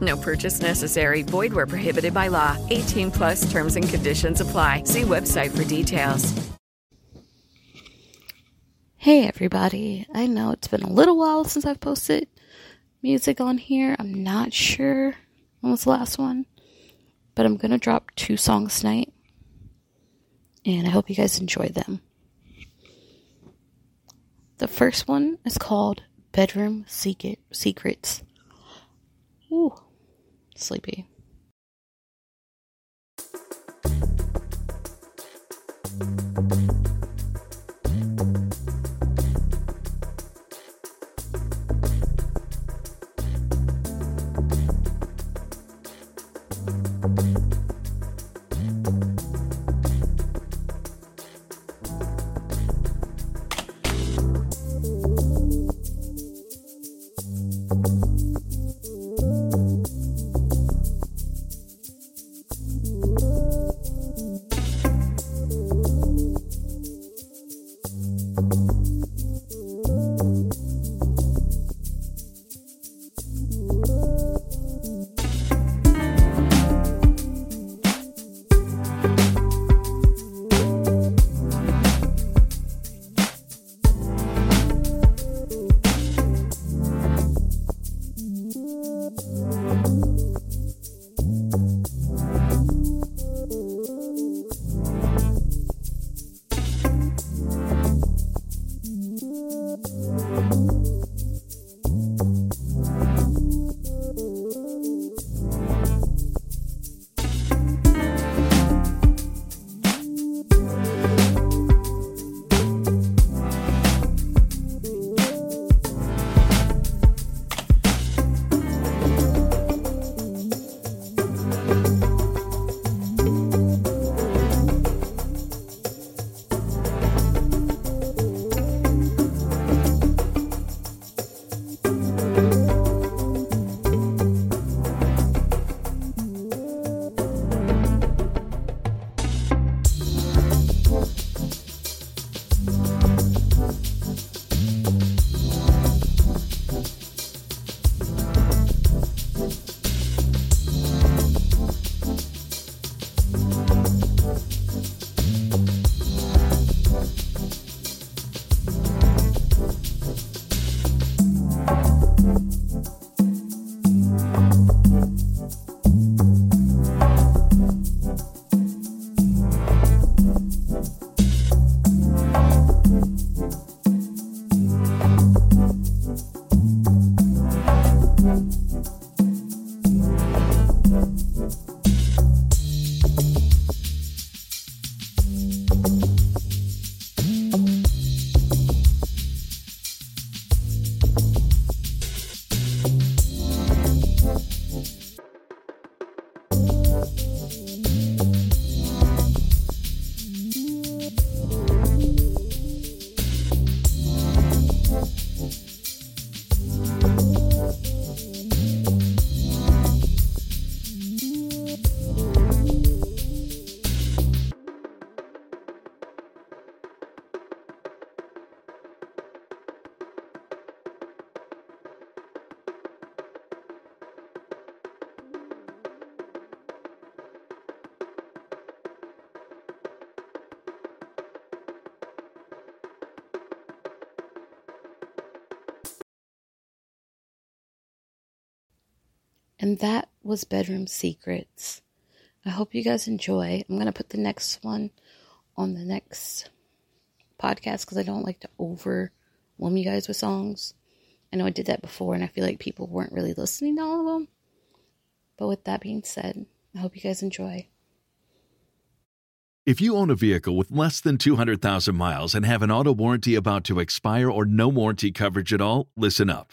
No purchase necessary. Void where prohibited by law. 18 plus terms and conditions apply. See website for details. Hey everybody, I know it's been a little while since I've posted music on here. I'm not sure when was the last one, but I'm gonna drop two songs tonight, and I hope you guys enjoy them. The first one is called Bedroom Secret Secrets. Ooh, sleepy. And that was Bedroom Secrets. I hope you guys enjoy. I'm going to put the next one on the next podcast because I don't like to overwhelm you guys with songs. I know I did that before and I feel like people weren't really listening to all of them. But with that being said, I hope you guys enjoy. If you own a vehicle with less than 200,000 miles and have an auto warranty about to expire or no warranty coverage at all, listen up.